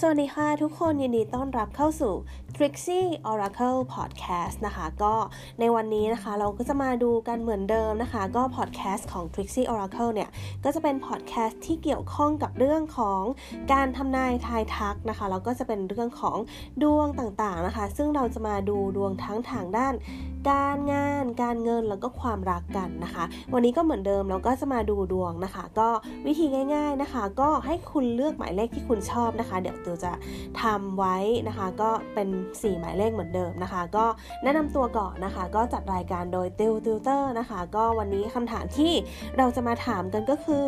สวัสดีค่ะทุกคนยินดีต้อนรับเข้าสู่ Trixie Oracle Podcast นะคะก็ในวันนี้นะคะเราก็จะมาดูกันเหมือนเดิมนะคะ ก็ podcast ของ Trixie Oracle เนี่ย ก็จะเป็น podcast ที่เกี่ยวข้องกับเรื่องของการทำนายทายทักนะคะแล้วก็จะเป็นเรื่องของดวงต่างๆนะคะ ซึ่งเราจะมาดูดวงทั้งทางด้าน การงานการเงินแล้วก็ความรักกันนะคะ วันนี้ก็เหมือนเดิมเราก็จะมาดูดวงนะคะ ก็วิธีง่าย ๆนะคะ ก็ให้คุณเลือกหมายเลขที่คุณชอบนะคะ เดี๋ยวตัวจะทำไว้นะคะ ก็เป็น 4 หมายเลขเหมือนเดิมนะคะ ก็แนะนำตัวก่อนนะคะ ก็จัดรายการโดยติวติวเตอร์นะคะ ก็วันนี้คำถามที่เราจะมาถามกันก็คือ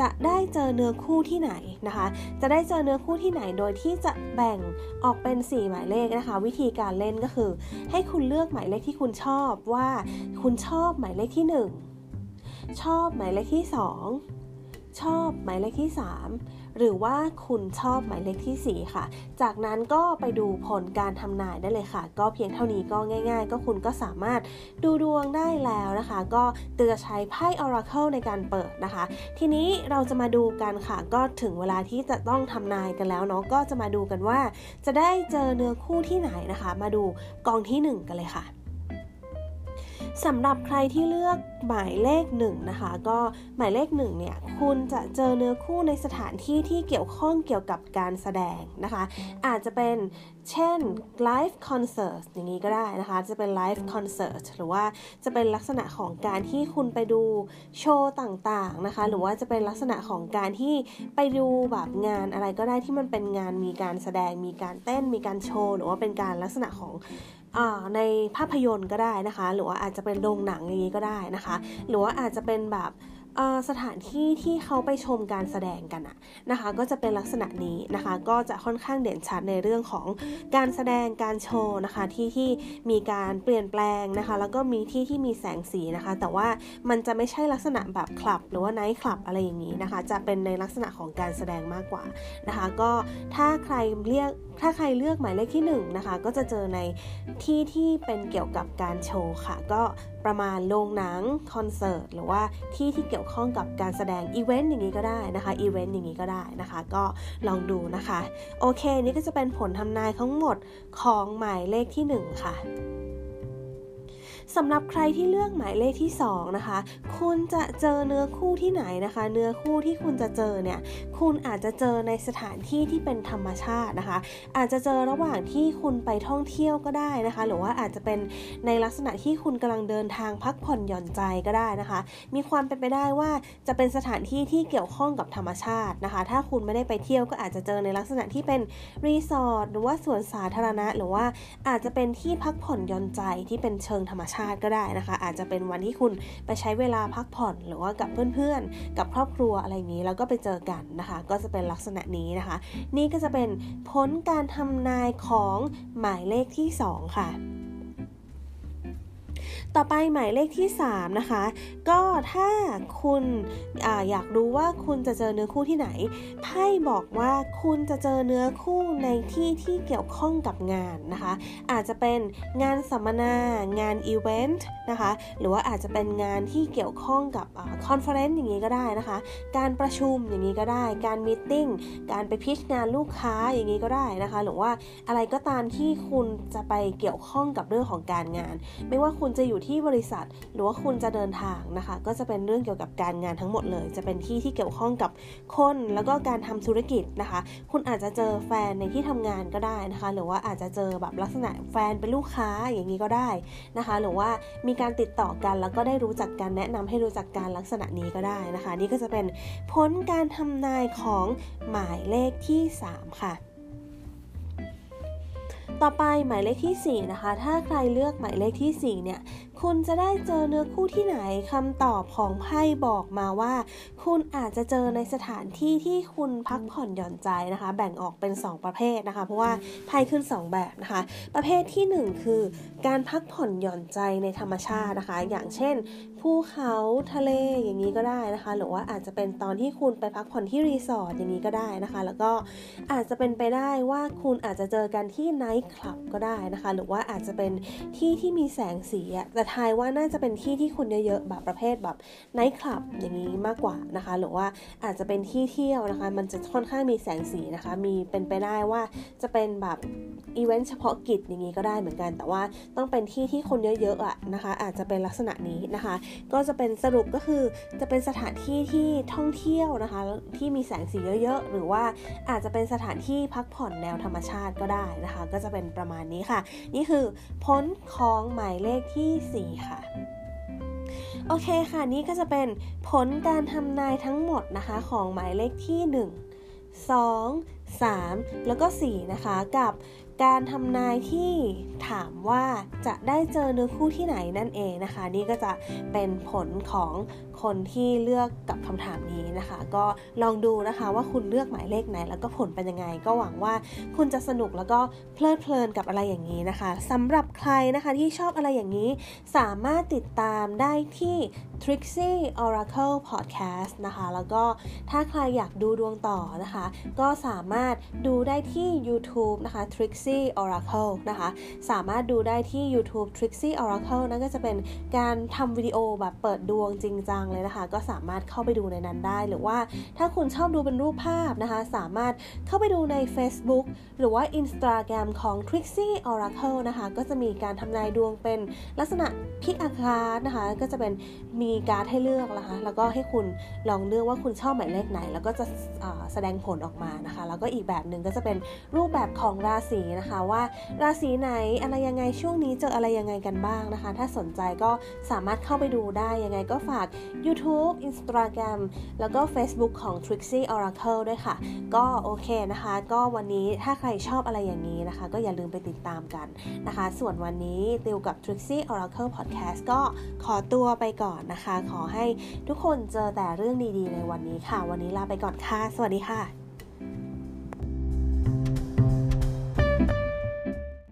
จะได้เจอเนื้อคู่ที่ไหนนะคะ จะได้เจอเนื้อคู่ที่ไหนโดยที่จะแบ่งออกเป็น 4 หมายเลขนะคะ วิธีการเล่นก็คือ ให้คุณเลือกหมายเลขที่คุณชอบว่าคุณชอบหมายเลขที่ 1 ชอบหมายเลขที่ 2 ชอบหมายเลขที่ 3 หรือว่าคุณชอบหมายเลขที่ 4 ค่ะ จากนั้นก็ไปดูผลการทำนายได้เลยค่ะ ก็เพียงเท่านี้ก็ง่าย ๆ ก็คุณก็สามารถดูดวงได้แล้วนะคะ ก็เตือใช้ไพ่ Oracle ในการเปิดนะคะ ทีนี้เราจะมาดูกันค่ะ ก็ถึงเวลาที่จะต้องทำนายกันแล้วเนาะก็จะมาดูกันว่า จะได้เจอเนื้อคู่ที่ไหนนะคะ มาดูกองที่ 1 กันเลยค่ะ สำหรับใครที่เลือกหมายเลขหนึ่งนะคะก็หมายเลขหนึ่งเนี่ยคุณจะเจอเนื้อคู่ในสถานที่ที่เกี่ยวข้องเกี่ยวกับการแสดงนะคะ อาจจะเป็นเช่น live concert อย่างนี้ก็ได้นะคะจะเป็น live concert หรือว่าจะเป็นลักษณะของการที่คุณไปดูโชว์ต่างๆนะคะ หรือว่าจะเป็นลักษณะของการที่ไปดูแบบงานอะไรก็ได้ที่มันเป็นงานมีการแสดงมีการเต้นมีการโชว์หรือว่าเป็นการลักษณะของ ในภาพยนตร์ก็ได้นะคะ หรือว่าอาจจะเป็นโรงหนังอย่างนี้ก็ได้นะคะ หรือว่าอาจจะเป็นแบบ สถานที่ที่เขาไปชมการแสดงกันอะนะคะ ก็จะเป็นลักษณะนี้นะคะ ก็จะค่อนข้างเด่นชัดในเรื่องของการแสดงการโชว์นะคะ ที่ที่มีการเปลี่ยนแปลงนะคะ แล้วก็มีที่ที่มีแสงสีนะคะ แต่ว่ามันจะไม่ใช่ลักษณะแบบคลับ หรือว่าไนท์คลับอะไรอย่างนี้นะคะ จะเป็นในลักษณะของการแสดงมากกว่านะคะ ก็ถ้าใครเรียกถ้าใครเลือกหมายเลขที่1นนะคะ ก็จะเจอในที่ที่เป็นเกี่ยวกับการโชว์ค่ะ ก็ประมาณโรงหนังคอนเสิร์ตหรือว่าที่ที่เกี่ยวข้องกับการแสดงอีเวนต์อย่างนี้ก็ได้นะคะอีเวนต์อย่างนี้ก็ได้นะคะ ก็ลองดูนะคะ โอเค นี่ก็จะเป็นผลทำนายทั้งหมดของหมายเลขที่ 1 ค่ะ สำหรับใครที่เลือกหมายเลขที่ 2 นะคะ คุณจะเจอเนื้อคู่ที่ไหนนะคะ เนื้อคู่ที่คุณจะเจอเนี่ย คุณอาจจะเจอในสถานที่ที่เป็นธรรมชาตินะคะ อาจจะเจอระหว่างที่คุณไปท่องเที่ยวก็ได้นะคะ หรือว่าอาจจะเป็นในลักษณะที่คุณกำลังเดินทางพักผ่อนหย่อนใจก็ได้นะคะ มีความเป็นไปได้ว่าจะเป็นสถานที่ที่เกี่ยวข้องกับธรรมชาตินะคะ ถ้าคุณไม่ได้ไปเที่ยวก็อาจจะเจอในลักษณะที่เป็นรีสอร์ทหรือว่าสวนสาธารณะ หรือว่าอาจจะเป็นที่พักผ่อนหย่อนใจที่เป็นเชิงธรรมชาติก็ได้นะคะ อาจจะเป็นวันที่คุณไปใช้เวลาพักผ่อนหรือว่ากับเพื่อนๆ กับครอบครัวอะไรอย่างนี้แล้วก็ไปเจอกันนะคะ ก็จะเป็นลักษณะนี้นะคะ นี่ก็จะเป็นผลการทำนายของหมายเลขที่ 2 ค่ะ ต่อไปหมายเลขที่ 3 นะคะ ก็ถ้าคุณออยากรู้ว่าคุณจะเจอเนื้อคู่ที่ไหนไพ่บอกว่าคุณจะเจอเนื้อคู่ในที่ที่เกี่ยวข้องกับงานนะคะ อาจจะเป็นงานสัมมนา งานอีเวนต์นะคะ หรือว่าอาจจะเป็นงานที่เกี่ยวข้องกับ conference อย่างนี้ก็ได้นะคะ การประชุมอย่างนี้ก็ได้ การ meeting การไป pitch งานลูกค้าอย่างนี้ก็ได้นะคะ หรือว่าอะไรก็ตามที่คุณจะไปเกี่ยวข้องกับเรื่องของการงาน ไม่ว่าคุณจะอยู่ที่บริษัท หรือว่าคุณจะเดินทางนะคะ ก็จะเป็นเรื่องเกี่ยวกับการงานทั้งหมดเลย จะเป็นที่ที่เกี่ยวข้องกับคนแล้วก็การทำธุรกิจนะคะ คุณอาจจะเจอแฟนในที่ทำงานก็ได้นะคะ หรือว่าอาจจะเจอแบบลักษณะแฟนเป็นลูกค้าอย่างนี้ก็ได้นะคะ หรือว่ามีการติดต่อกันแล้วก็ได้รู้จักกันแนะนำให้รู้จักการลักษณะนี้ก็ได้นะคะ นี่ก็จะเป็นผลการทำนายของหมายเลขที่ 3 ค่ะต่อไปหมายเลขที่ 4 นะคะ ถ้าใครเลือกหมายเลขที่ 4 เนี่ย คุณจะได้เจอเนื้อคู่ที่ไหนคำตอบของไพ่บอกมาว่า คุณอาจจะเจอในสถานที่ที่คุณพักผ่อนหย่อนใจนะคะ แบ่งออกเป็น 2 ประเภทนะคะ เพราะว่าไพ่ขึ้น 2 แบบนะคะ ประเภทที่ 1 คือ การพักผ่อนหย่อนใจในธรรมชาตินะคะ อย่างเช่นภูเขาทะเลอย่างนี้ก็ได้นะคะ หรือว่าอาจจะเป็นตอนที่คุณไปพักผ่อนที่รีสอร์ทอย่างนี้ก็ได้นะคะ แล้วก็อาจจะเป็นไปได้ว่าคุณอาจจะเจอกันที่ไนท์คลับก็ได้นะคะ หรือว่าอาจจะเป็นที่ที่มีแสงสีอะแต่ทายว่าน่าจะเป็นที่ที่คนเยอะๆแบบประเภทแบบไนท์คลับอย่างนี้มากกว่านะคะ หรือว่าอาจจะเป็นที่เที่ยวนะคะ มันจะค่อนข้างมีแสงสีนะคะ มีเป็นไปได้ว่าจะเป็นแบบอีเวนต์เฉพาะกิจอย่างนี้ก็ได้เหมือนกัน แต่ว่าต้องเป็นที่ที่คนเยอะๆอะนะคะ อาจจะเป็นลักษณะนี้นะคะ ก็จะเป็นสรุปก็คือจะเป็นสถานที่ที่ท่องเที่ยวนะคะ ที่มีแสงสีเยอะๆ หรือว่าอาจจะเป็นสถานที่พักผ่อนแนวธรรมชาติก็ได้นะคะ ก็จะเป็นประมาณนี้ค่ะ นี่คือพ้นของหมายเลขที่ีค่ะ โอเคค่ะ นี่ก็จะเป็นผลการทำนายทั้งหมดนะคะ ของหมายเลขที่ 1 2 3 แล้วก็ 4 นะคะกับการทำนายที่ถามว่าจะได้เจอเนื้อคู่ที่ไหนนั่นเองนะคะ นี่ก็จะเป็นผลของคนที่เลือกกับคำถามนี้นะคะ ก็ลองดูนะคะว่าคุณเลือกหมายเลขไหน แล้วก็ผลเป็นยังไง ก็หวังว่าคุณจะสนุกแล้วก็เพลิดเพลินกับอะไรอย่างนี้นะคะสำหรับใครนะคะที่ชอบอะไรอย่างนี้ สามารถติดตามได้ที่ Trixie Oracle Podcast นะคะ แล้วก็ถ้าใครอยากดูดวงต่อนะคะ ก็สามารถดูได้ที่ YouTube นะคะ Trixie Oracle นะคะ สามารถดูได้ที่ YouTube Trixie Oracle นั่นก็จะเป็นการทำวิดีโอแบบเปิดดวงจริงจังเลยนะคะ ก็สามารถเข้าไปดูในนั้นได้ หรือว่าถ้าคุณชอบดูเป็นรูปภาพนะคะ สามารถเข้าไปดูใน Facebook หรือว่า Instagram ของ Trixie Oracle นะคะ ก็จะมีการทำนายดวงเป็นลักษณะพิกอาคารนะคะ ก็จะเป็นมีการ์ดให้เลือกนะคะ แล้วก็ให้คุณลองเลือกว่าคุณชอบหมายเลขไหน แล้วก็จะแสดงผลออกมานะคะ แล้วก็ก็อีกแบบหนึ่งก็จะเป็นรูปแบบของราศีนะคะว่า ราศีไหนอะไรยังไงช่วงนี้เจออะไรยังไงกันบ้างนะคะ ถ้าสนใจก็สามารถเข้าไปดูได้ยังไงก็ฝาก YouTube Instagram แล้วก็ Facebook ของ Trixie Oracle ด้วยค่ะ ก็โอเคนะคะ ก็วันนี้ถ้าใครชอบอะไรอย่างนี้นะคะ ก็อย่าลืมไปติดตามกันนะคะ ส่วนวันนี้ติวกับ Trixie Oracle Podcast ก็ขอตัวไปก่อนนะคะ ขอให้ทุกคนเจอแต่เรื่องดีๆ ในวันนี้ค่ะ วันนี้ลาไปก่อนค่ะ สวัสดีค่ะ